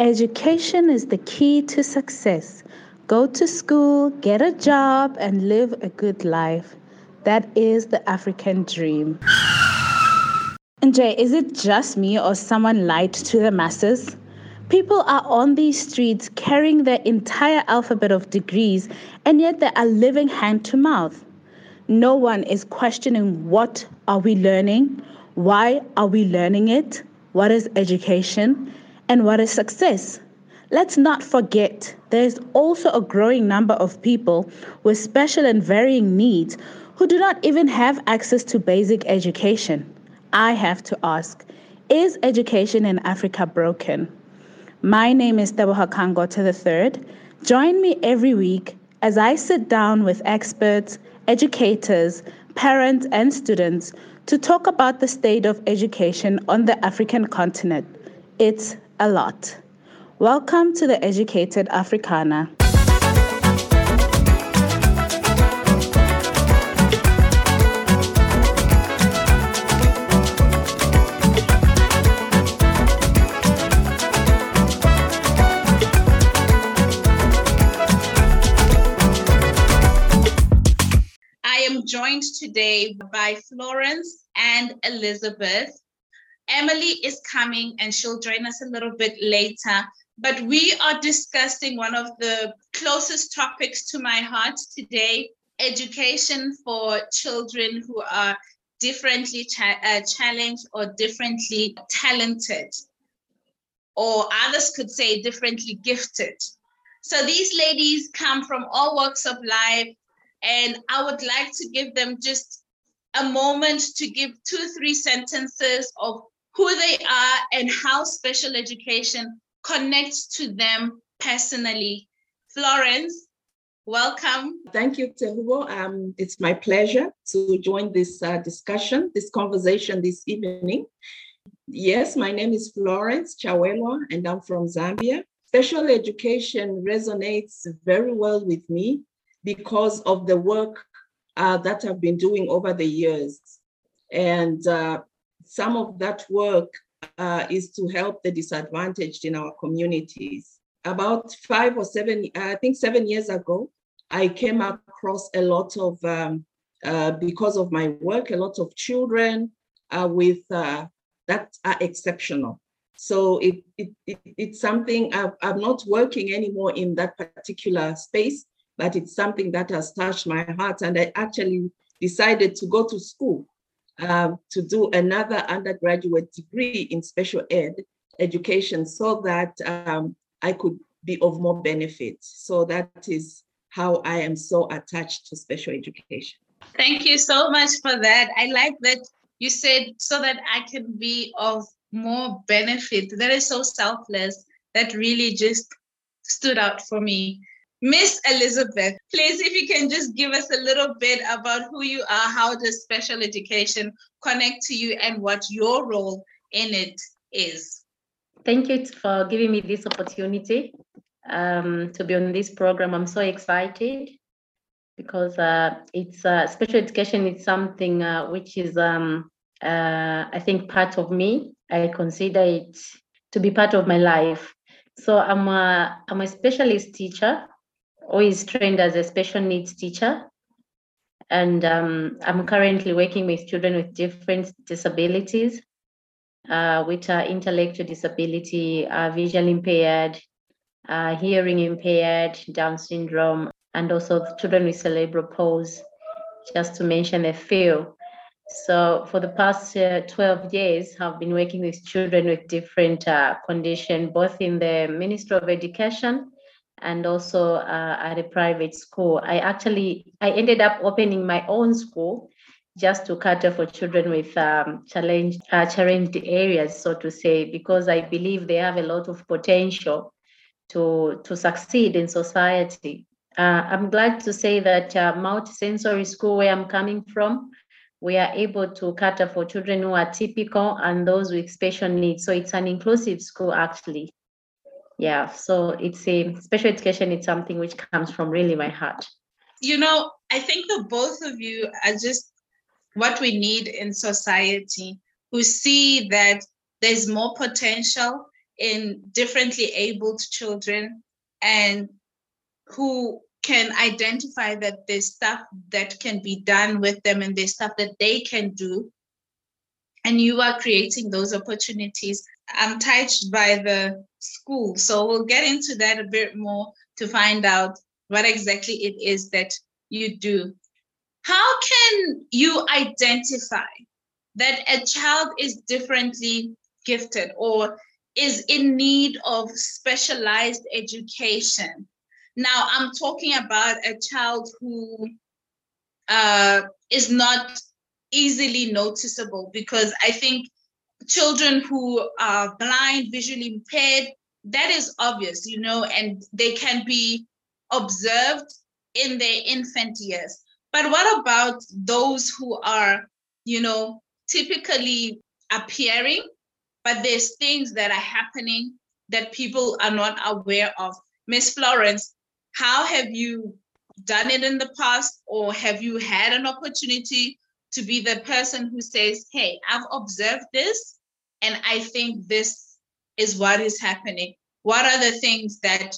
Education is the key to success. Go to school, get a job, and live a good life. That is the African dream. And Jay, is it just me or someone lied to the masses? People are on these streets carrying their entire alphabet of degrees, and yet they are living hand to mouth. No one is questioning what are we learning, why are we learning it, what is education, and what is success. Let's not forget there is also a growing number of people with special and varying needs who do not even have access to basic education. I have to ask Is education in Africa broken? My name is Tebogo Kangote III. Join me every week as I sit down with experts, educators, parents, and students to talk about the state of education on the African continent. It's a lot. Welcome to the Educated Africana. I am joined today by Florence and Elizabeth. Emily is coming and she'll join us a little bit later. But we are discussing one of the closest topics to my heart today education for children who are differently cha- uh, challenged or differently talented, or others could say differently gifted. So these ladies come from all walks of life, and I would like to give them just a moment to give two, three sentences of who they are and how special education connects to them personally. Florence, welcome. Thank you, Tebogo. Um, it's my pleasure to join this uh, discussion, this conversation this evening. Yes, my name is Florence Chawelwa, and I'm from Zambia. Special education resonates very well with me because of the work uh, that I've been doing over the years. And uh, some of that work uh, is to help the disadvantaged in our communities. About five or seven, I think seven years ago, I came across a lot of, um, uh, because of my work, a lot of children uh, with uh, that are exceptional. So it, it, it it's something i I'm not working anymore in that particular space, but it's something that has touched my heart. And I actually decided to go to school um, to do another undergraduate degree in special ed education so that um, I could be of more benefit. So that is how I am so attached to special education. Thank you so much for that. I like that you said so that I can be of more benefit. That is so selfless. That really just stood out for me. Miss Elizabeth, please, if you can just give us a little bit about who you are, how does special education connect to you, and what your role in it is. Thank you for giving me this opportunity um, to be on this program. I'm so excited because uh, it's uh, special education is something uh, which is, um, uh, I think, part of me. I consider it to be part of my life. So I'm a, I'm a specialist teacher is trained as a special needs teacher. And um, I'm currently working with children with different disabilities, uh, which are intellectual disability, uh, visually impaired, uh, hearing impaired, Down syndrome, and also children with cerebral palsy, just to mention a few. So for the past uh, 12 years, I've been working with children with different uh, conditions, both in the Ministry of Education and also uh, at a private school. I actually I ended up opening my own school just to cater for children with um, challenged uh, challenged areas, so to say, because I believe they have a lot of potential to to succeed in society. Uh, I'm glad to say that uh, multisensory school, where I'm coming from, we are able to cater for children who are typical and those with special needs. So it's an inclusive school, actually yeah so it's a special education it's something which comes from really my heart. You know i think the both of you are just what we need in society who see that there's more potential in differently abled children and who can identify that there's stuff that can be done with them and there's stuff that they can do. And you are creating those opportunities. I'm touched by the school so we'll get into that a bit more to find out what exactly it is that you do how can you identify that a child is differently gifted or is in need of specialized education. Now, I'm talking about a child who uh, is not easily noticeable because I think children who are blind, visually impaired, that is obvious, you know, and they can be observed in their infant years. But what about those who are, you know, typically appearing, but there's things that are happening that people are not aware of? Miss Florence, how have you done it in the past, or have you had an opportunity to be the person who says, Hey, I've observed this, and I think this is what is happening? What are the things that,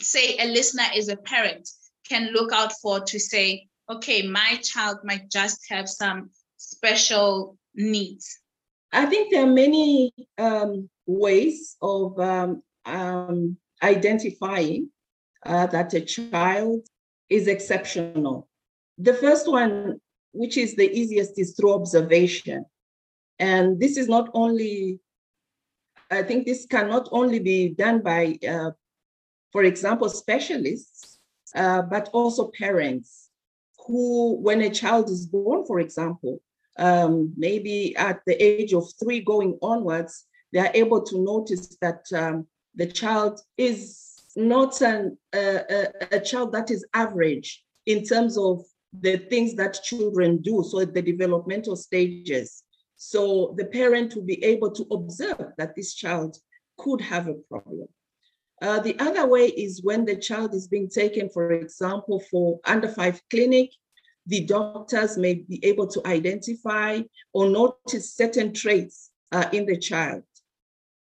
say, a listener is a parent, can look out for to say, okay, my child might just have some special needs? I think there are many um, ways of um, um, identifying uh, that a child is exceptional. The first one, which is the easiest, is through observation. And this is not only, I think this can not only be done by, uh, for example, specialists, uh, but also parents who, when a child is born, for example, um, maybe at the age of three going onwards, they are able to notice that um, the child is not an, a, a child that is average in terms of the things that children do, so the developmental stages. So the parent will be able to observe that this child could have a problem. Uh, the other way is when the child is being taken, for example, for under five clinic, the doctors may be able to identify or notice certain traits uh, in the child.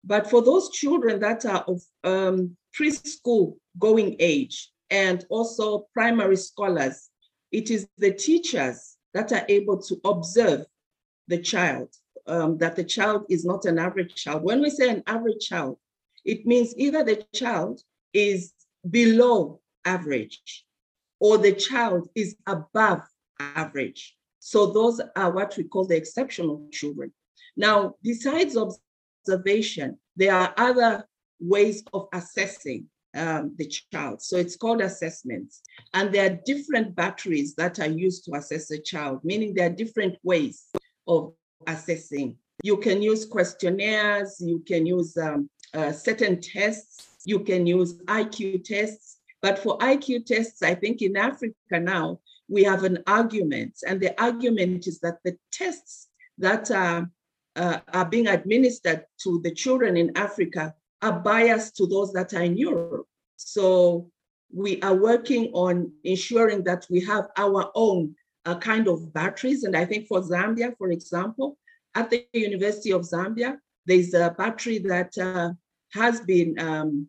But for those children that are of um, preschool going age and also primary scholars, it is the teachers that are able to observe the child, um, that the child is not an average child. When we say an average child, it means either the child is below average or the child is above average. So those are what we call the exceptional children. Now, besides observation, there are other ways of assessing um, the child. So it's called assessments. And there are different batteries that are used to assess a child, meaning there are different ways of assessing. You can use questionnaires, you can use um, uh, certain tests. You can use IQ tests. But for IQ tests, I think in Africa now, we have an argument. And the argument is that the tests that are, uh, are being administered to the children in Africa are biased to those that are in Europe. So we are working on ensuring that we have our own uh, kind of batteries. And I think for Zambia, for example, at the University of Zambia, there's a battery that uh, has been um,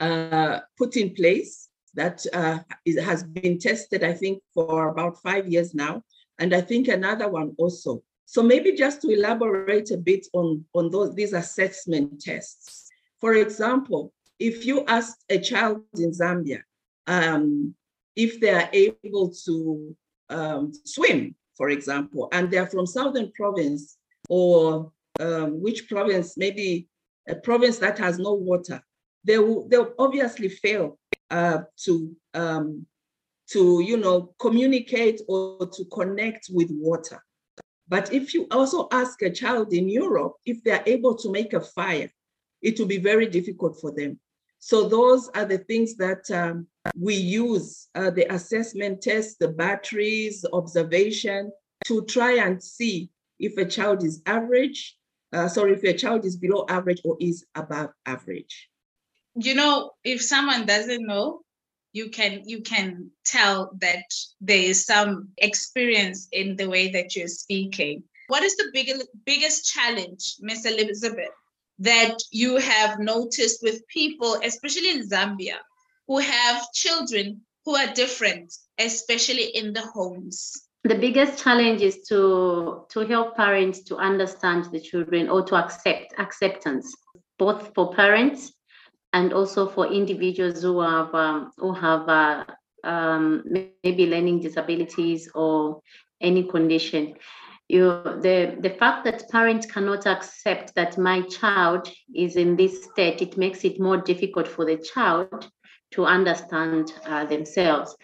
uh, put in place that uh, has been tested, I think, for about five years now. And I think another one also. So maybe just to elaborate a bit on, on those these assessment tests. For example, if you ask a child in Zambia um, if they are able to um, swim, for example, and they're from Southern Province or um, which province, maybe a province that has no water, they will they'll obviously fail uh, to um, to you know communicate or to connect with water. But if you also ask a child in Europe if they're able to make a fire, it will be very difficult for them. So those are the things that um, we use uh, the assessment tests, the batteries, observation to try and see if a child is average uh, sorry, if a child is below average or is above average. You know, if someone doesn't know, you can you can tell that there is some experience in the way that you're speaking. What is the biggest biggest challenge, Miss Elizabeth, that you have noticed with people, especially in Zambia, who have children who are different, especially in the homes? The biggest challenge is to to help parents to understand the children or to accept acceptance, both for parents and also for individuals who have um, who have uh, um, maybe learning disabilities or any condition. You, the, the fact that parents cannot accept that my child is in this state, it makes it more difficult for the child to understand uh, themselves.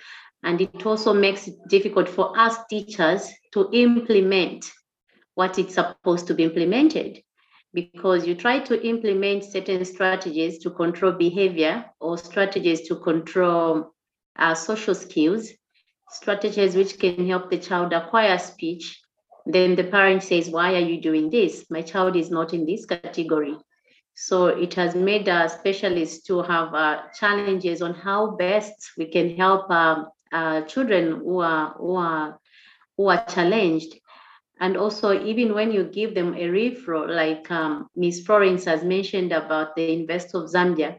And it also makes it difficult for us teachers to implement what it's supposed to be implemented because you try to implement certain strategies to control behavior or strategies to control uh, social skills, strategies which can help the child acquire speech. Then the parent says, Why are you doing this? My child is not in this category. So it has made our specialists to have uh, challenges on how best we can help um, uh, children who are, who are who are challenged and also, even when you give them a referral, like um, Ms. Florence has mentioned about the University of Zambia,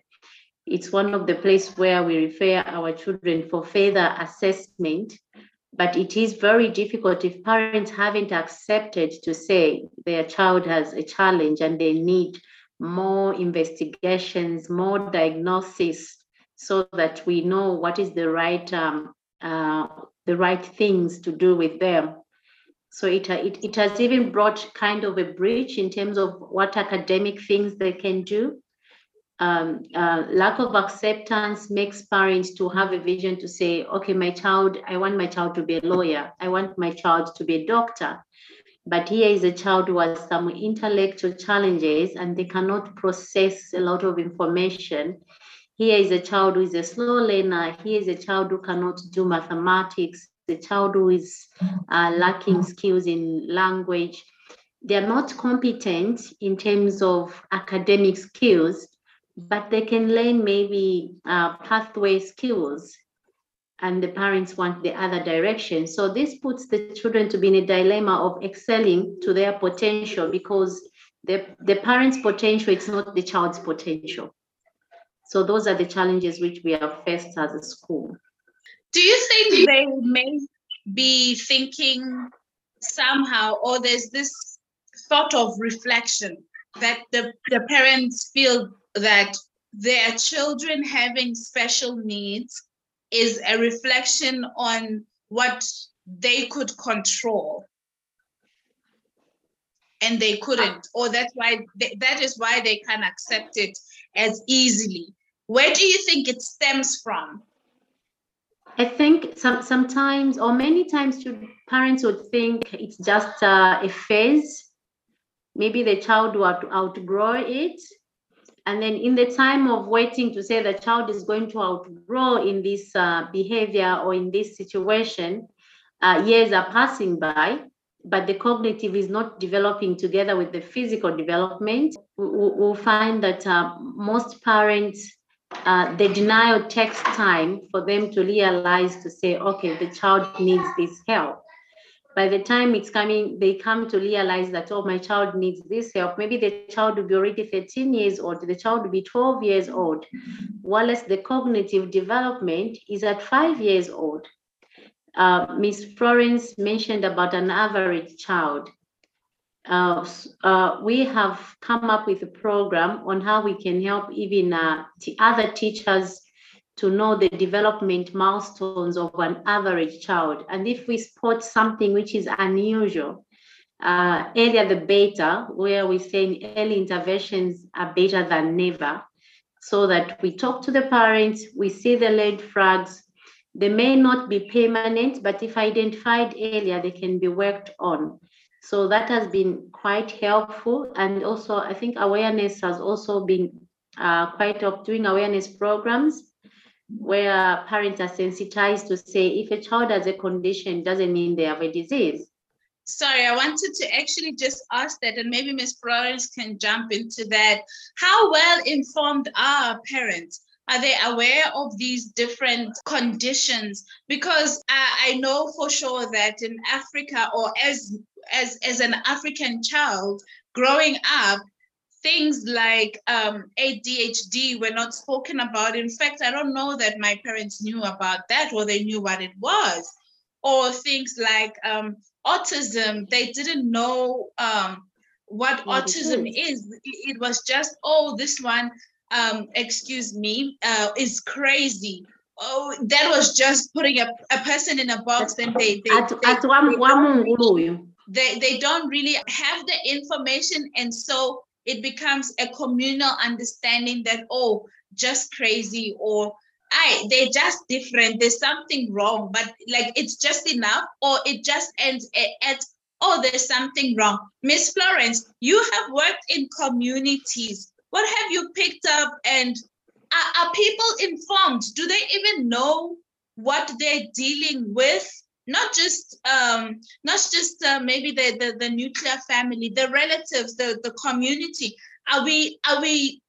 it's one of the places where we refer our children for further assessment. But it is very difficult if parents haven't accepted to say their child has a challenge and they need more investigations, more diagnosis, so that we know what is the right um, uh, the right things to do with them so it, it, it has even brought kind of a bridge in terms of what academic things they can do. Um, uh, lack of acceptance makes parents to have a vision to say, okay, my child, I want my child to be a lawyer. I want my child to be a doctor. But here is a child who has some intellectual challenges and they cannot process a lot of information. Here is a child who is a slow learner. Here is a child who cannot do mathematics the child who is uh, lacking skills in language, they're not competent in terms of academic skills, but they can learn maybe uh, pathway skills and the parents want the other direction. So this puts the children to be in a dilemma of excelling to their potential because the, the parent's potential, it's not the child's potential. So those are the challenges which we have faced as a school. Do you think they may be thinking somehow, or there's this thought of reflection that the, the parents feel that their children having special needs is a reflection on what they could control and they couldn't or that's why they, that is why they can accept it as easily where do you think it stems from I think some, sometimes or many times parents would think it's just uh, a phase. Maybe the child will outgrow it. And then in the time of waiting to say the child is going to outgrow in this uh, behavior or in this situation, uh, years are passing by, but the cognitive is not developing together with the physical development. We'll find that uh, most parents uh, the denial takes time for them to realize to say, okay, the child needs this help. By the time it's coming, they come to realize that, oh, my child needs this help. Maybe the child will be already 13 years old, the child will be 12 years old, whilst the cognitive development is at five years old. Uh, Ms. Florence mentioned about an average child uh, uh, we have come up with a program on how we can help even uh, other teachers to know the development milestones of an average child. And if we spot something which is unusual, uh, earlier the better, where we're saying early interventions are better than never, so that we talk to the parents, we see the red flags. They may not be permanent, but if identified earlier, they can be worked on. So that has been quite helpful. And also, I think awareness has also been uh, quite up doing awareness programs where parents are sensitized to say if a child has a condition doesn't mean they have a disease. Sorry, I wanted to actually just ask that, and maybe Ms. Florence can jump into that. How well informed are parents? Are they aware of these different conditions? Because I, I know for sure that in Africa, or as as as an African child growing up, things like um, ADHD were not spoken about. In fact, I don't know that my parents knew about that or they knew what it was. Or things like um, autism, they didn't know um, what autism is. It was just, oh, this one, um, excuse me, uh, is crazy. Oh, that was just putting a, a person in a box and they they, at, they, at they, they, they don't really have the information and so it becomes a communal understanding that oh just crazy or I they're just different. There's something wrong, but like it's just enough, or it just ends at, oh, there's something wrong. Miss Florence, you have worked in communities. What have you picked up? And are, are people informed? Do they even know what they're dealing with? Not just um, not just uh, maybe the, the the nuclear family, the relatives, the the community. Are we are we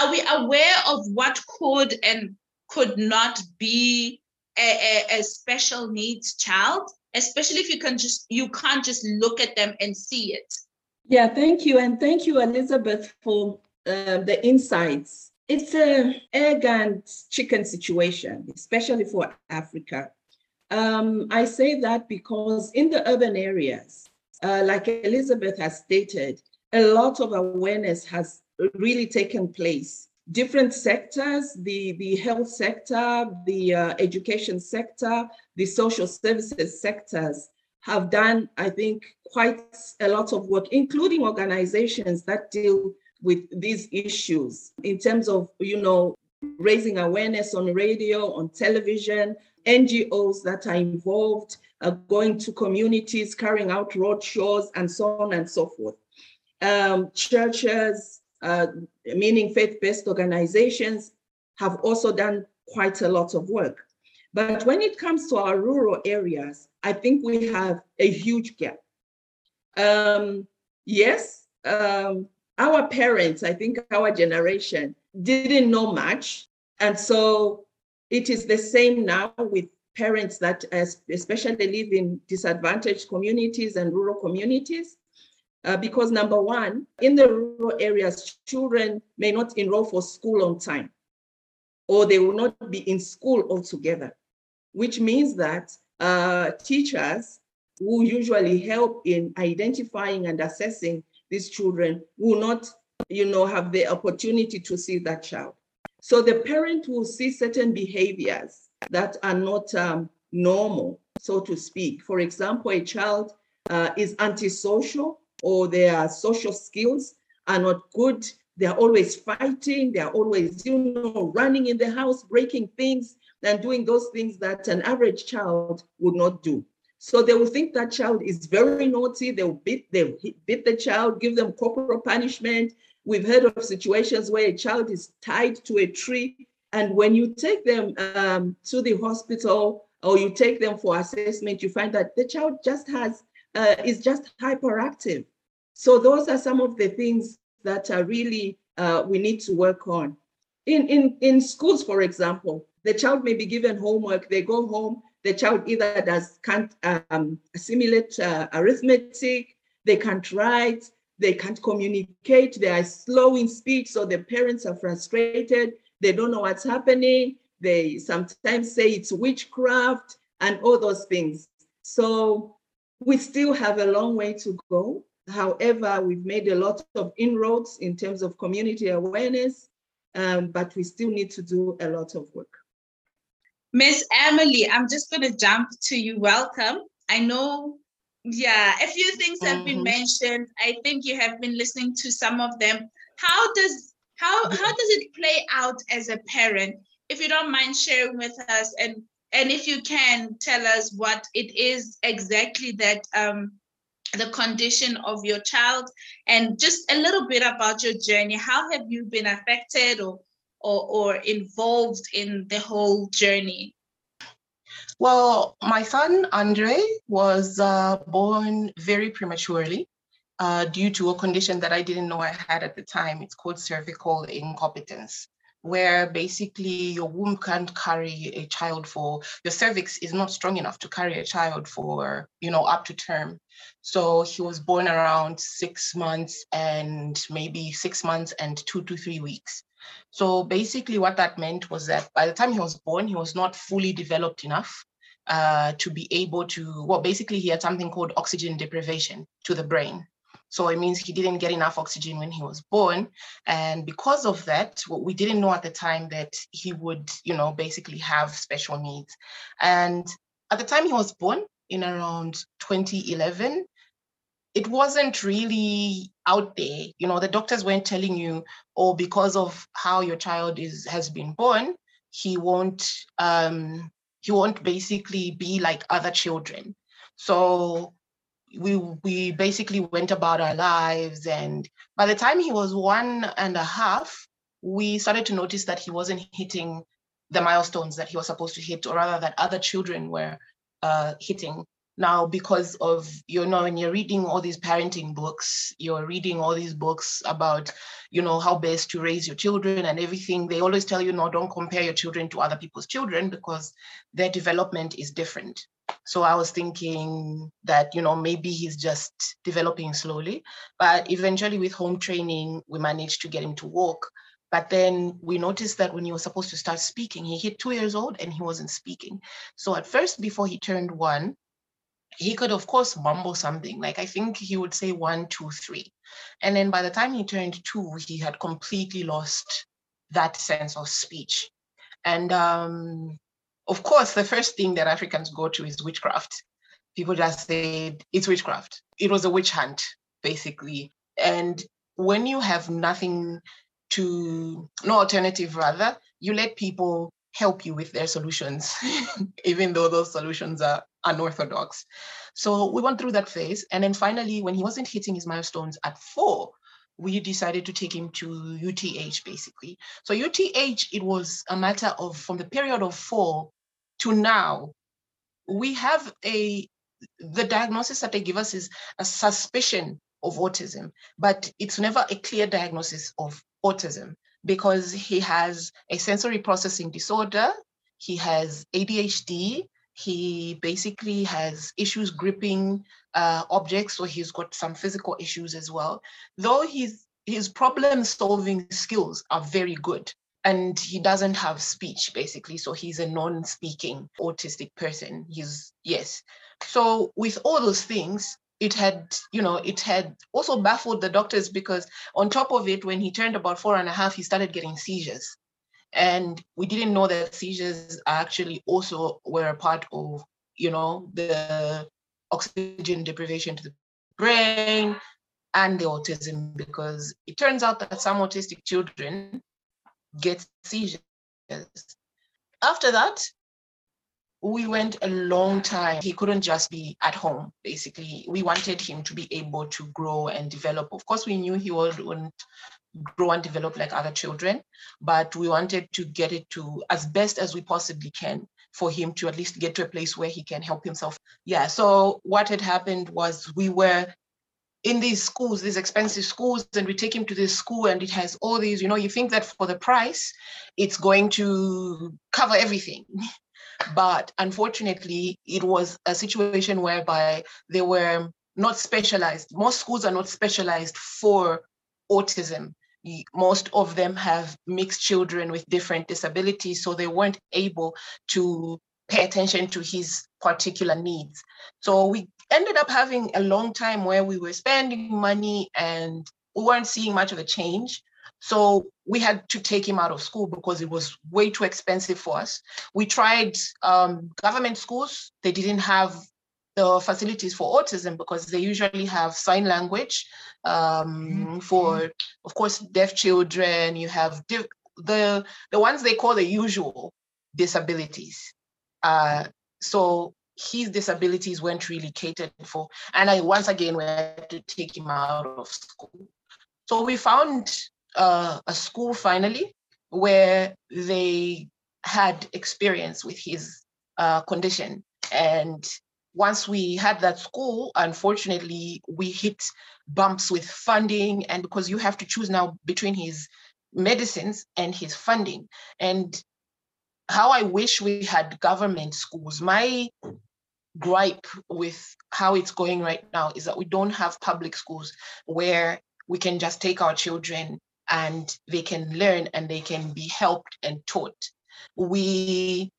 are we aware of what could and could not be a, a, a special needs child? especially if you can just you can't just look at them and see it yeah thank you and thank you elizabeth for uh, the insights it's a egg and chicken situation especially for africa um, i say that because in the urban areas uh, like elizabeth has stated a lot of awareness has really taken place. Different sectors the, the health sector, the uh, education sector, the social services sectors have done, I think, quite a lot of work, including organizations that deal with these issues in terms of, you know, raising awareness on radio, on television, NGOs that are involved, uh, going to communities, carrying out roadshows, and so on and so forth. Um, churches, uh, meaning faith-based organizations, have also done quite a lot of work. But when it comes to our rural areas, I think we have a huge gap. Um, yes, um, our parents, I think our generation, didn't know much. And so it is the same now with parents that especially live in disadvantaged communities and rural communities. Uh, because number one, in the rural areas, children may not enroll for school on time, or they will not be in school altogether, which means that uh, teachers who usually help in identifying and assessing these children will not, you know, have the opportunity to see that child. So the parent will see certain behaviors that are not um, normal, so to speak. For example, a child uh, is antisocial or their social skills are not good. They're always fighting. They're always, you know, running in the house, breaking things and doing those things that an average child would not do. So they will think that child is very naughty. They'll beat, they beat the child, give them corporal punishment. We've heard of situations where a child is tied to a tree. And when you take them um, to the hospital or you take them for assessment, you find that the child just has, uh, is just hyperactive. So those are some of the things that are really uh, we need to work on. In, in, in schools, for example, the child may be given homework, they go home, the child either does can't um, assimilate uh, arithmetic, they can't write, they can't communicate, they are slow in speech, so the parents are frustrated, they don't know what's happening, they sometimes say it's witchcraft and all those things. So we still have a long way to go. However, we've made a lot of inroads in terms of community awareness, um, but we still need to do a lot of work. Miss Emily, I'm just going to jump to you. Welcome. I know, yeah, a few things have mm-hmm. been mentioned. I think you have been listening to some of them. How does how how does it play out as a parent? If you don't mind sharing with us, and and if you can tell us what it is exactly that um, the condition of your child and just a little bit about your journey. How have you been affected or, or, or involved in the whole journey? Well, my son Andre was uh, born very prematurely uh, due to a condition that I didn't know I had at the time. It's called cervical incompetence. where basically your womb can't carry a child for your cervix is not strong enough to carry a child for you know up to term so he was born around six months and maybe six months and two to three weeks so basically what that meant was that by the time he was born he was not fully developed enough uh, to be able to well basically he had something called oxygen deprivation to the brain so it means he didn't get enough oxygen when he was born. And because of that, what we didn't know at the time that he would, you know, basically have special needs. And at the time he was born in around 2011, it wasn't really out there. You know, the doctors weren't telling you, oh, because of how your child is has been born, he won't um he won't basically be like other children. So we we basically went about our lives and by the time he was one and a half we started to notice that he wasn't hitting the milestones that he was supposed to hit or rather that other children were uh, hitting now because of you know when you're reading all these parenting books you're reading all these books about you know how best to raise your children and everything they always tell you no don't compare your children to other people's children because their development is different so I was thinking that, you know, maybe he's just developing slowly. But eventually, with home training, we managed to get him to walk. But then we noticed that when he was supposed to start speaking, he hit two years old and he wasn't speaking. So at first, before he turned one, he could, of course, mumble something. Like I think he would say one, two, three. And then by the time he turned two, he had completely lost that sense of speech. And um, of course, the first thing that Africans go to is witchcraft. People just say it's witchcraft. It was a witch hunt, basically. And when you have nothing to, no alternative rather, you let people help you with their solutions, even though those solutions are unorthodox. So we went through that phase. And then finally, when he wasn't hitting his milestones at four, we decided to take him to UTH basically. So UTH, it was a matter of from the period of four to now, we have a the diagnosis that they give us is a suspicion of autism, but it's never a clear diagnosis of autism because he has a sensory processing disorder, he has ADHD, he basically has issues gripping uh, objects, so he's got some physical issues as well. Though his his problem solving skills are very good, and he doesn't have speech basically so he's a non-speaking autistic person. He's yes. So with all those things it had you know it had also baffled the doctors because on top of it when he turned about four and a half he started getting seizures and we didn't know that seizures actually also were a part of you know the oxygen deprivation to the brain and the autism because it turns out that some autistic children get seizures. After that, we went a long time. He couldn't just be at home, basically. We wanted him to be able to grow and develop. Of course, we knew he wouldn't grow and develop like other children, but we wanted to get it to as best as we possibly can for him to at least get to a place where he can help himself. Yeah, so what had happened was we were in these schools, these expensive schools, and we take him to this school and it has all these, you know, you think that for the price, it's going to cover everything. But unfortunately, it was a situation whereby they were not specialized. Most schools are not specialized for autism. Most of them have mixed children with different disabilities, so they weren't able to pay attention to his particular needs. So we ended up having a long time where we were spending money and we weren't seeing much of a change. So we had to take him out of school because it was way too expensive for us. We tried um, government schools, they didn't have the facilities for autism because they usually have sign language um, mm-hmm. for, of course, deaf children. You have the the ones they call the usual disabilities. Uh, so his disabilities weren't really catered for. And I once again we had to take him out of school. So we found uh, a school finally where they had experience with his uh, condition. And once we had that school, unfortunately, we hit bumps with funding. And because you have to choose now between his medicines and his funding. And how I wish we had government schools. My gripe with how it's going right now is that we don't have public schools where we can just take our children and they can learn and they can be helped and taught. We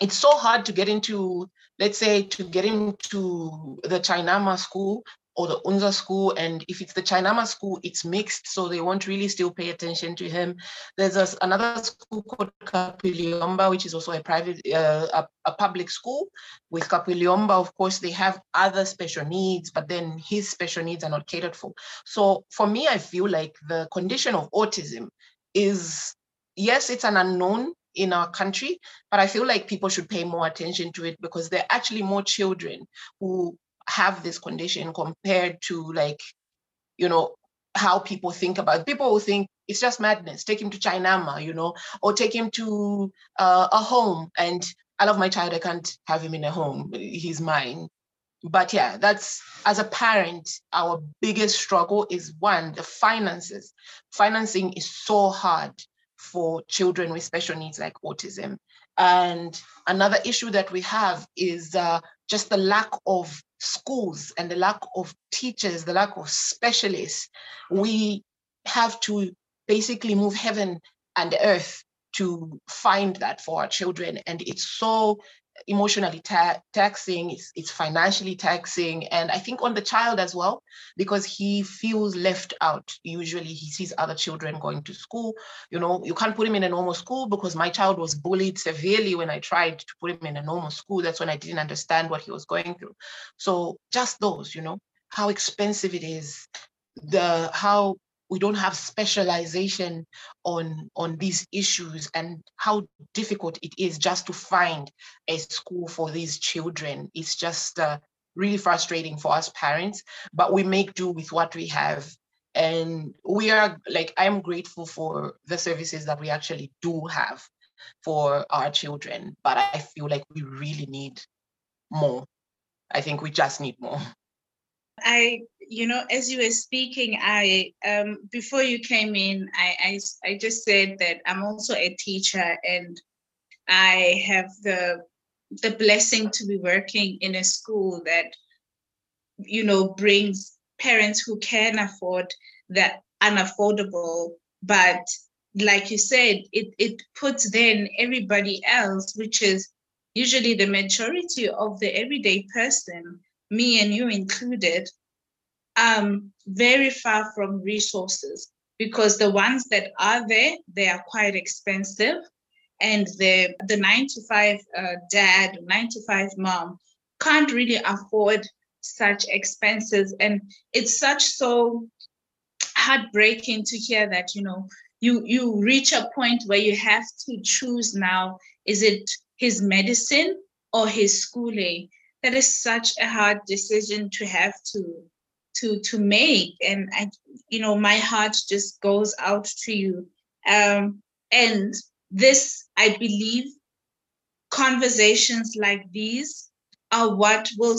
it's so hard to get into, let's say, to get into the Chainama school or the Unza school. And if it's the Chainama school, it's mixed, so they won't really still pay attention to him. There's a, another school called Kapiliomba, which is also a private, uh, a, a, public school. With Kapiliomba, of course, they have other special needs, but then his special needs are not catered for. So for me, I feel like the condition of autism is, yes, it's an unknown in our country, but I feel like people should pay more attention to it because there are actually more children who have this condition compared to like, you know, how people think about it. People who think it's just madness. Take him to Chainama, you know, or take him to uh, a home. And I love my child. I can't have him in a home. He's mine. But yeah, that's as a parent, our biggest struggle is one, the finances. Financing is so hard for children with special needs like autism. And another issue that we have is uh, just the lack of schools and the lack of teachers, the lack of specialists, we have to basically move heaven and earth to find that for our children. And it's so emotionally ta- taxing, it's, it's financially taxing, and I think on the child as well, because he feels left out. Usually he sees other children going to school. You know, you can't put him in a normal school because my child was bullied severely when I tried to put him in a normal school. That's when I didn't understand what he was going through. So just those, you know, how expensive it is, the how we don't have specialization on on these issues and how difficult it is just to find a school for these children. It's just uh, really frustrating for us parents but we make do with what we have. And we are like i'm grateful for the services that we actually do have for our children but i feel like we really need more. I think we just need more. I, you know, as you were speaking, I um, before you came in, I, I I just said that I'm also a teacher and I have the the blessing to be working in a school that, you know, brings parents who can afford that unaffordable, but like you said, it it puts then everybody else, which is usually the majority of the everyday person me and you included, um, very far from resources because the ones that are there, they are quite expensive. And the, the nine to five uh, dad, nine to five mom can't really afford such expenses. And it's such so heartbreaking to hear that, you know, you you reach a point where you have to choose now is it his medicine or his schooling that is such a hard decision to have to to to make and i you know my heart just goes out to you. Um and this i believe conversations like these are what will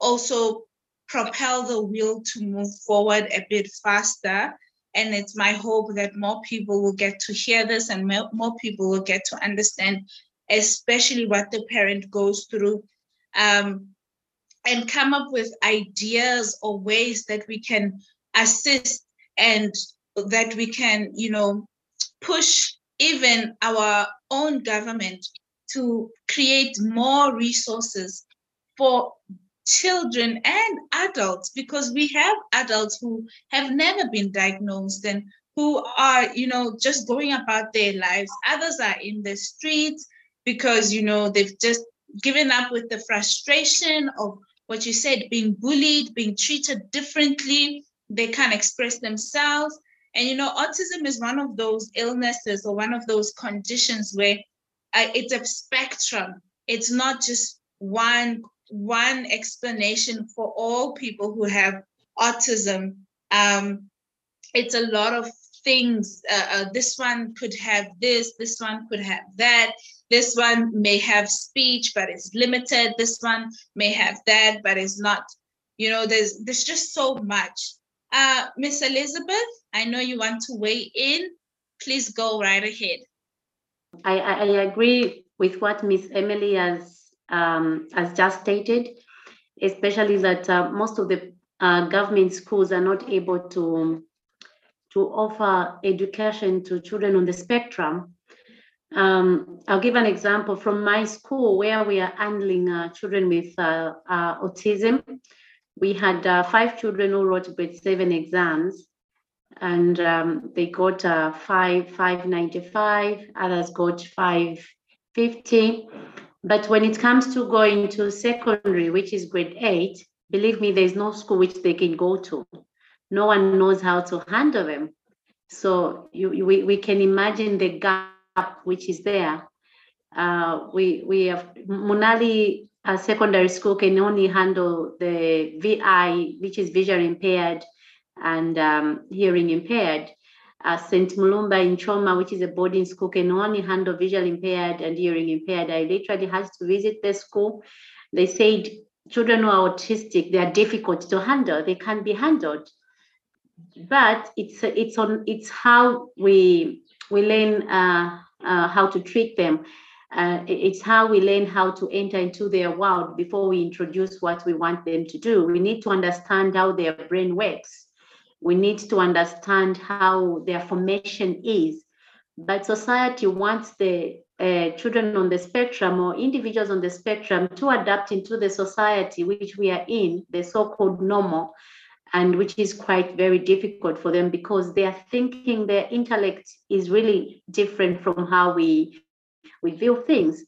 also propel the wheel to move forward a bit faster. And it's my hope that more people will get to hear this and more people will get to understand especially what the parent goes through. Um, and come up with ideas or ways that we can assist and that we can, you know, push even our own government to create more resources for children and adults because we have adults who have never been diagnosed and who are you know just going about their lives. Others are in the streets because you know they've just given up with the frustration of what you said, being bullied, being treated differently, they can't express themselves. And you know, autism is one of those illnesses or one of those conditions where uh, it's a spectrum. It's not just one one explanation for all people who have autism. Um, it's a lot of things. Uh, uh, this one could have this. This one could have that. This one may have speech, but it's limited. This one may have that, but it's not. You know, there's there's just so much. Uh, Miss Elizabeth, I know you want to weigh in. Please go right ahead. I, I agree with what Miss Emily has um, has just stated, especially that uh, most of the uh, government schools are not able to to offer education to children on the spectrum. Um, I'll give an example from my school where we are handling uh, children with uh, uh, autism. We had uh, five children who wrote grade seven exams, and um, they got uh, five five ninety five. Others got five fifty. But when it comes to going to secondary, which is grade eight, believe me, there's no school which they can go to. No one knows how to handle them. So you, we, we can imagine the gap which is there. Uh, we, we have Munali uh, Secondary School can only handle the VI, which is visually impaired and um, hearing impaired uh, St. Mulumba in Choma, which is a boarding school, can only handle visually impaired and hearing impaired. I literally had to visit the school. They said children who are autistic, they are difficult to handle. They can't be handled, but it's it's on it's how we we learn uh, uh, how to treat them. Uh, it's how we learn how to enter into their world before we introduce what we want them to do. We need to understand how their brain works we need to understand how their formation is. But society wants the uh, children on the spectrum or individuals on the spectrum to adapt into the society which we are in, the so called normal, and which is quite very difficult for them because they are thinking their intellect is really different from how we, we view things.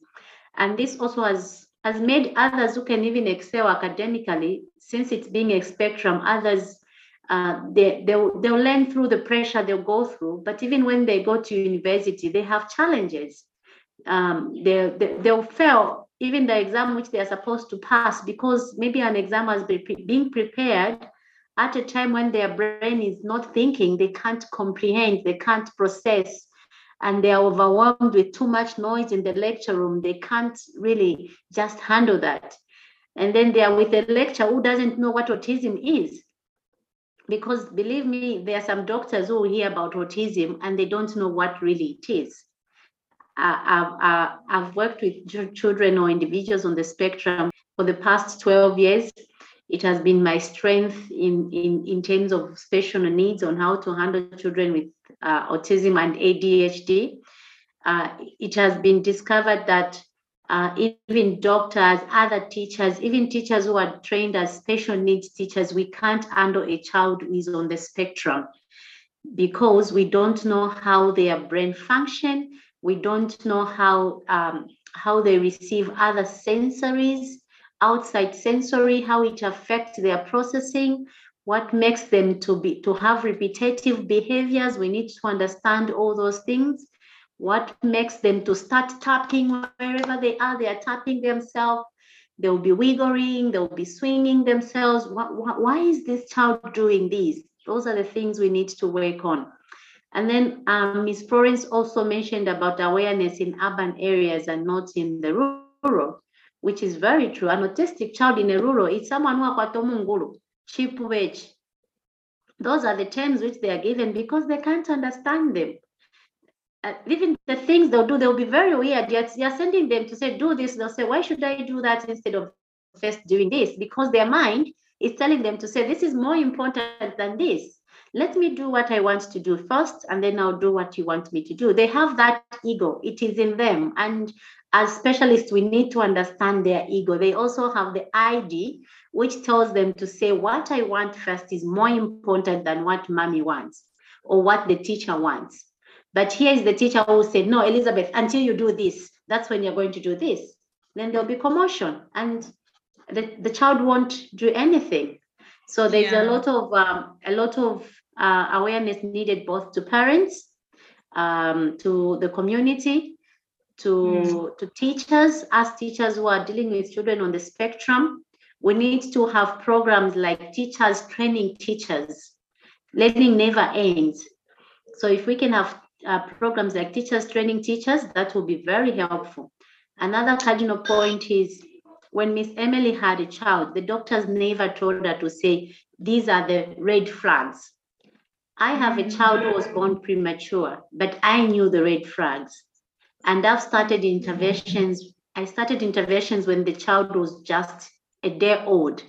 And this also has has made others who can even excel academically, since it's being a spectrum, others uh, they, they'll, they'll learn through the pressure they'll go through. But even when they go to university, they have challenges. Um, they, they, they'll fail even the exam which they are supposed to pass because maybe an exam has been being prepared at a time when their brain is not thinking, they can't comprehend, they can't process, and they are overwhelmed with too much noise in the lecture room. They can't really just handle that. And then they are with a lecturer who doesn't know what autism is because believe me, there are some doctors who hear about autism and they don't know what really it is. Uh, I've, uh, I've worked with children or individuals on the spectrum for the past 12 years. It has been my strength in, in, in terms of special needs on how to handle children with uh, autism and ADHD. Uh, it has been discovered that uh, even doctors, other teachers, even teachers who are trained as special needs teachers, we can't handle a child who is on the spectrum because we don't know how their brain function. We don't know how um, how they receive other sensories, outside sensory, how it affects their processing, what makes them to be to have repetitive behaviors. We need to understand all those things what makes them to start tapping wherever they are? They are tapping themselves. They'll be wiggling, they'll be swinging themselves. why is this child doing this? Those are the things we need to work on. And then um, Ms. Florence also mentioned about awareness in urban areas and not in the rural, which is very true. An autistic child in a rural is someone who akwatomo cheap wage. Those are the terms which they are given because they can't understand them uh, even the things they'll do, they'll be very weird. Yet you're sending them to say, do this. They'll say, why should I do that instead of first doing this? Because their mind is telling them to say, this is more important than this. Let me do what I want to do first, and then I'll do what you want me to do. They have that ego, it is in them. And as specialists, we need to understand their ego. They also have the ID, which tells them to say, what I want first is more important than what mommy wants or what the teacher wants. But here is the teacher who said, No, Elizabeth, until you do this, that's when you're going to do this. Then there'll be commotion and the, the child won't do anything. So there's yeah. a lot of um, a lot of uh, awareness needed both to parents, um, to the community, to mm. to teachers, as teachers who are dealing with children on the spectrum. We need to have programs like teachers training teachers. Learning never ends. So if we can have uh, programs like teachers training teachers, that will be very helpful. Another cardinal point is when Miss Emily had a child, the doctors never told her to say, these are the red flags. I have a child who was born premature, but I knew the red flags. And I've started interventions. I started interventions when the child was just a day old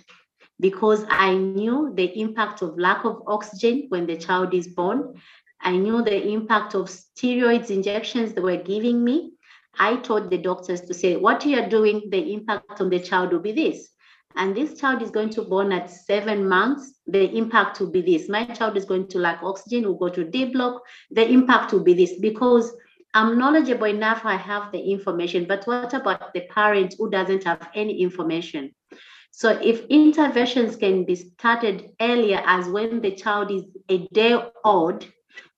because I knew the impact of lack of oxygen when the child is born. I knew the impact of steroids injections they were giving me. I told the doctors to say, what you are doing, the impact on the child will be this. And this child is going to born at seven months. The impact will be this. My child is going to lack oxygen, will go to D block. The impact will be this because I'm knowledgeable enough, I have the information. But what about the parent who doesn't have any information? So if interventions can be started earlier as when the child is a day old,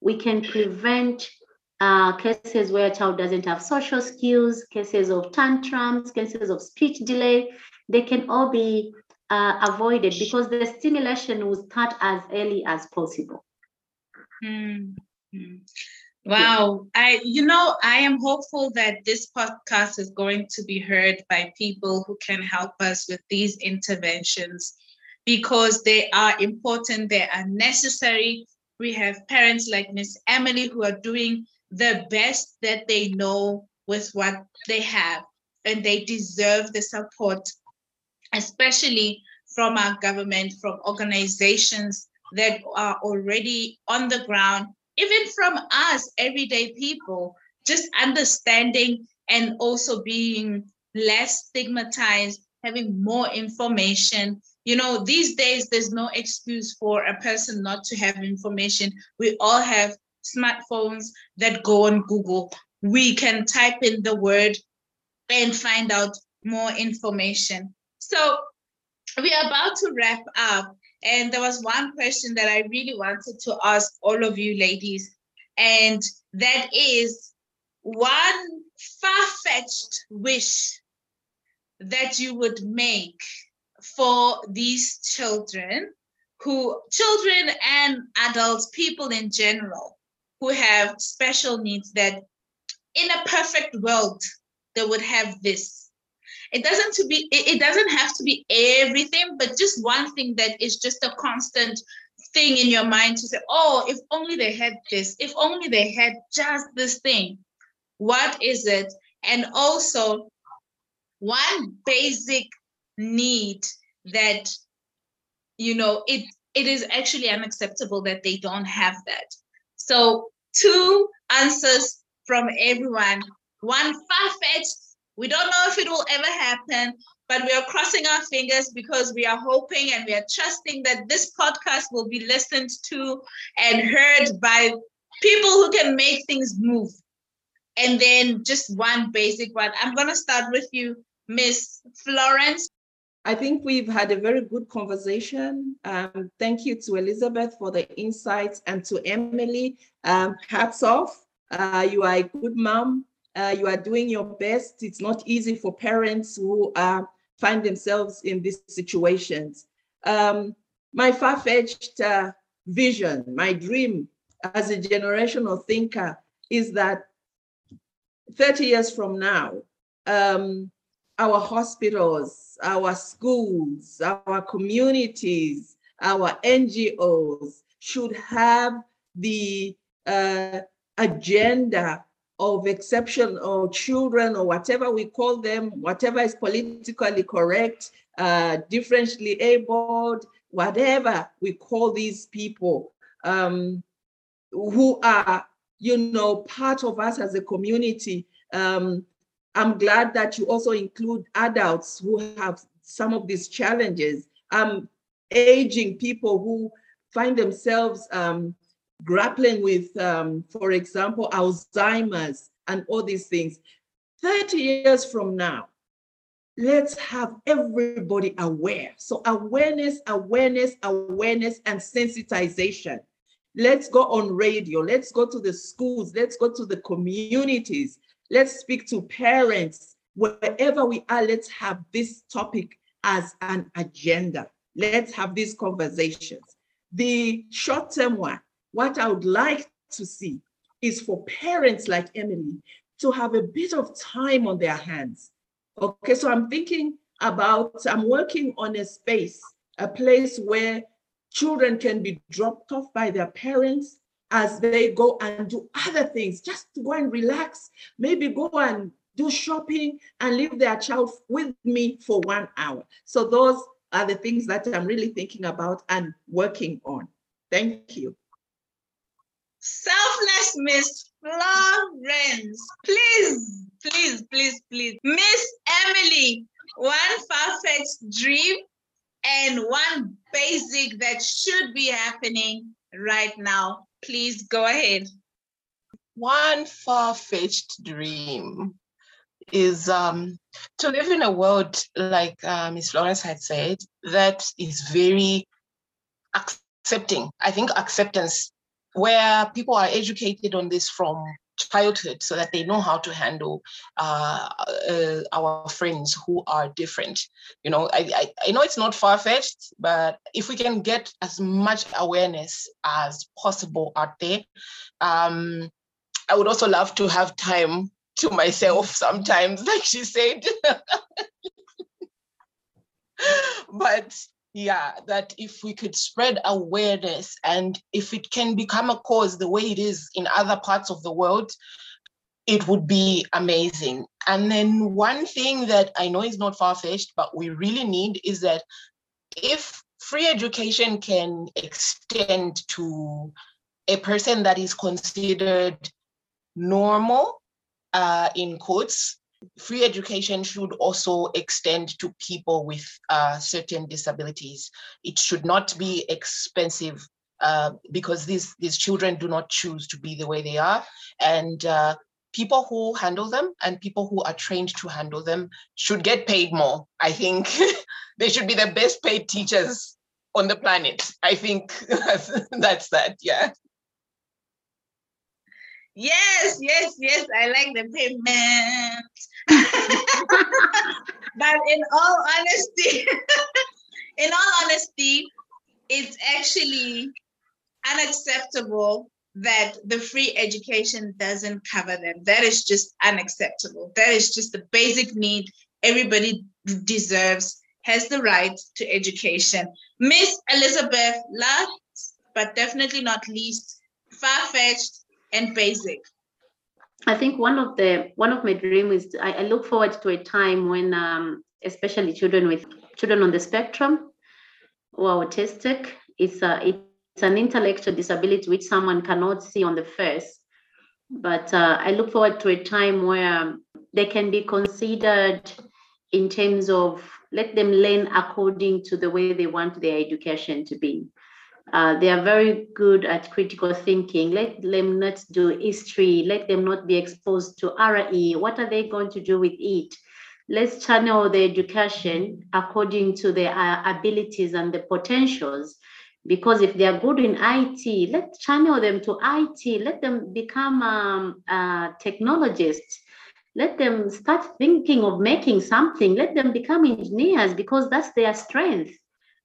we can prevent uh, cases where a child doesn't have social skills, cases of tantrums, cases of speech delay, they can all be uh, avoided because the stimulation will start as early as possible. Mm-hmm. Wow. I you know, I am hopeful that this podcast is going to be heard by people who can help us with these interventions because they are important, they are necessary. We have parents like Miss Emily who are doing the best that they know with what they have and they deserve the support especially from our government, from organizations that are already on the ground, even from us, everyday people, just understanding and also being less stigmatized, having more information. You know, these days, there's no excuse for a person not to have information. We all have smartphones that go on Google. We can type in the word and find out more information. So we are about to wrap up. And there was one question that I really wanted to ask all of you ladies. And that is one far fetched wish that you would make for these children who, children and adults, people in general, who have special needs that in a perfect world, they would have this it doesn't to be it, it doesn't have to be everything but just one thing that is just a constant thing in your mind to say oh if only they had this if only they had just this thing. What is it? And also one basic need that you know it it is actually unacceptable that they don't have that. So two answers from everyone. One far-fetched we don't know if it will ever happen, but we are crossing our fingers because we are hoping and we are trusting that this podcast will be listened to and heard by people who can make things move. And then just one basic one. I'm going to start with you, Miss Florence. I think we've had a very good conversation. Um, thank you to Elizabeth for the insights and to Emily. Um, hats off. Uh, you are a good mom uh, you are doing your best. It's not easy for parents who uh, find themselves in these situations. Um, my far-fetched uh, vision, my dream as a generational thinker is that 30 years from now, um, our hospitals, our schools, our communities, our NGOs should have the uh, agenda of exception or children or whatever we call them, whatever is politically correct, uh, differentially abled, whatever we call these people um, who are, you know, part of us as a community. Um, I'm glad that you also include adults who have some of these challenges. Um, aging people who find themselves um, grappling with, um, for example, Alzheimer's and all these things. 30 years from now, let's have everybody aware. So, awareness, awareness, awareness, and sensitization. Let's go on radio. Let's go to the schools. Let's go to the communities. Let's speak to parents. Wherever we are, let's have this topic as an agenda. Let's have these conversations. The short term one, what I would like to see is for parents like Emily to have a bit of time on their hands. Okay, so I'm thinking about, I'm working on a space, a place where children can be dropped off by their parents as they go and do other things, just to go and relax, maybe go and do shopping and leave their child with me for one hour. So those are the things that I'm really thinking about and working on. Thank you. Selfless Miss Florence. Please, please, please, please. Miss Emily, one far-fetched dream and one basic that should be happening right now. Please go ahead. One far-fetched dream is um, to live in a world like uh. Florence had said that is very accepting. I think acceptance, where people are educated on this from childhood so that they know how to handle uh, uh, our friends who are different. You know, I, I, I know it's not far fetched, but if we can get as much awareness as possible out there, um, I would also love to have time to myself sometimes, like she said. but yeah, that if we could spread awareness and if it can become a cause the way it is in other parts of the world, it would be amazing. And then one thing that I know is not far fetched, but we really need is that if free education can extend to a person that is considered normal, uh, in quotes, free education should also extend to people with uh, certain disabilities. It should not be expensive uh, because these, these children do not choose to be the way they are. And uh, people who handle them and people who are trained to handle them should get paid more. I think they should be the best paid teachers on the planet. I think that's, that, yeah. Yes, yes, yes. I like the payment. But in all honesty, in all honesty, it's actually unacceptable that the free education doesn't cover them. That is just unacceptable. That is just the basic need everybody deserves, has the right to education. Miss Elizabeth, last but definitely not least, far fetched and basic. I think one of the one of my dream is I, I look forward to a time when um, especially children with children on the spectrum are autistic, it's a it's an intellectual disability which someone cannot see on the face. But uh, I look forward to a time where they can be considered in terms of let them learn according to the way they want their education to be. Uh, they are very good at critical thinking. Let them not do history. Let them not be exposed to RE. What are they going to do with it? Let's channel the education according to their uh, abilities and the potentials. Because if they are good in IT, let's channel them to IT. Let them become um, uh, technologists. Let them start thinking of making something. Let them become engineers because that's their strength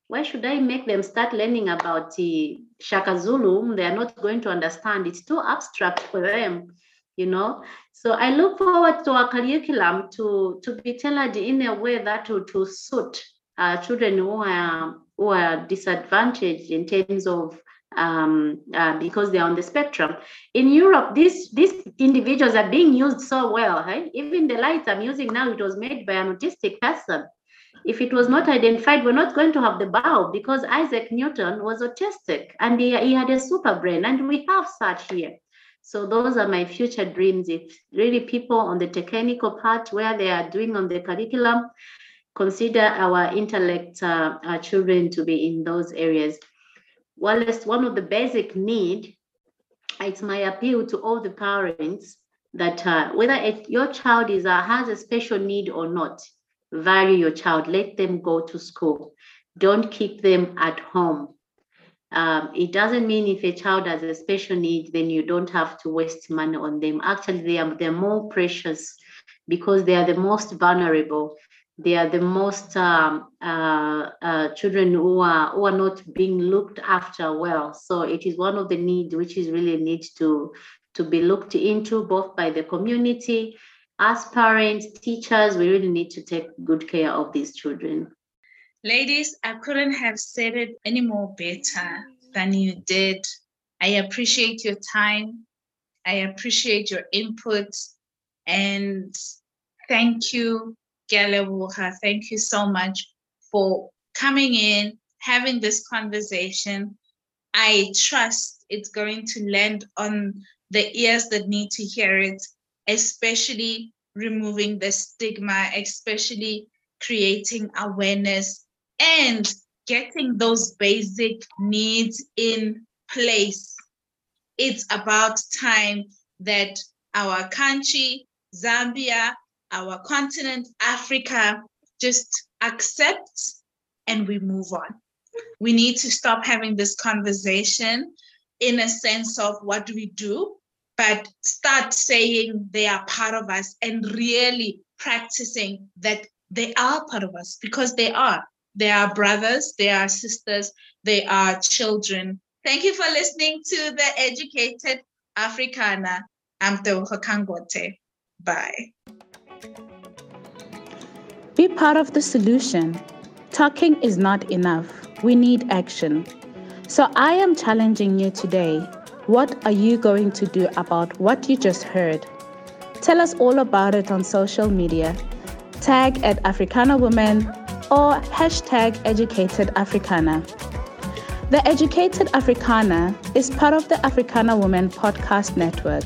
why should I make them start learning about the Shaka Zulu? They are not going to understand. It's too abstract for them, you know. So I look forward to our curriculum to, to be tailored in a way that will to suit uh, children who are who are disadvantaged in terms of um, uh, because they're on the spectrum. In Europe, these these individuals are being used so well. Right? Even the lights I'm using now, it was made by an autistic person if it was not identified, we're not going to have the bulb because Isaac Newton was autistic and he, he had a super brain, and we have such here. So those are my future dreams. If really people on the technical part where they are doing on the curriculum, consider our intellect uh, our children to be in those areas. Well, it's one of the basic need. It's my appeal to all the parents that uh, whether it, your child is uh, has a special need or not, value your child, let them go to school. Don't keep them at home. Um, it doesn't mean if a child has a special need, then you don't have to waste money on them. Actually, they are they're more precious because they are the most vulnerable. They are the most um, uh, uh, children who are who are not being looked after well. So it is one of the needs which is really need to to be looked into both by the community as parents, teachers, we really need to take good care of these children. Ladies, I couldn't have said it any more better than you did. I appreciate your time. I appreciate your input. And thank you, Galewuha. Thank you so much for coming in, having this conversation. I trust it's going to land on the ears that need to hear it, especially removing the stigma, especially creating awareness and getting those basic needs in place. It's about time that our country, Zambia, our continent, Africa, just accepts and we move on. We need to stop having this conversation in a sense of what do we do, but start saying they are part of us and really practicing that they are part of us because they are. They are brothers, they are sisters, they are children. Thank you for listening to the Educated Africana. I'm Tebogo Kangote. Bye. Be part of the solution. Talking is not enough. We need action. So I am challenging you today. What are you going to do about what you just heard? Tell us all about it on social media. Tag at Africana Women or hashtag Educated Africana. The Educated Africana is part of the Africana Women Podcast Network.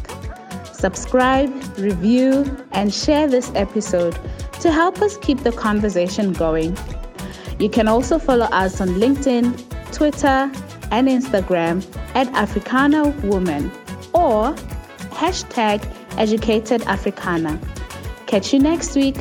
Subscribe, review, and share this episode to help us keep the conversation going. You can also follow us on LinkedIn, Twitter, and Instagram at Africana Woman or hashtag Educated Africana. Catch you next week.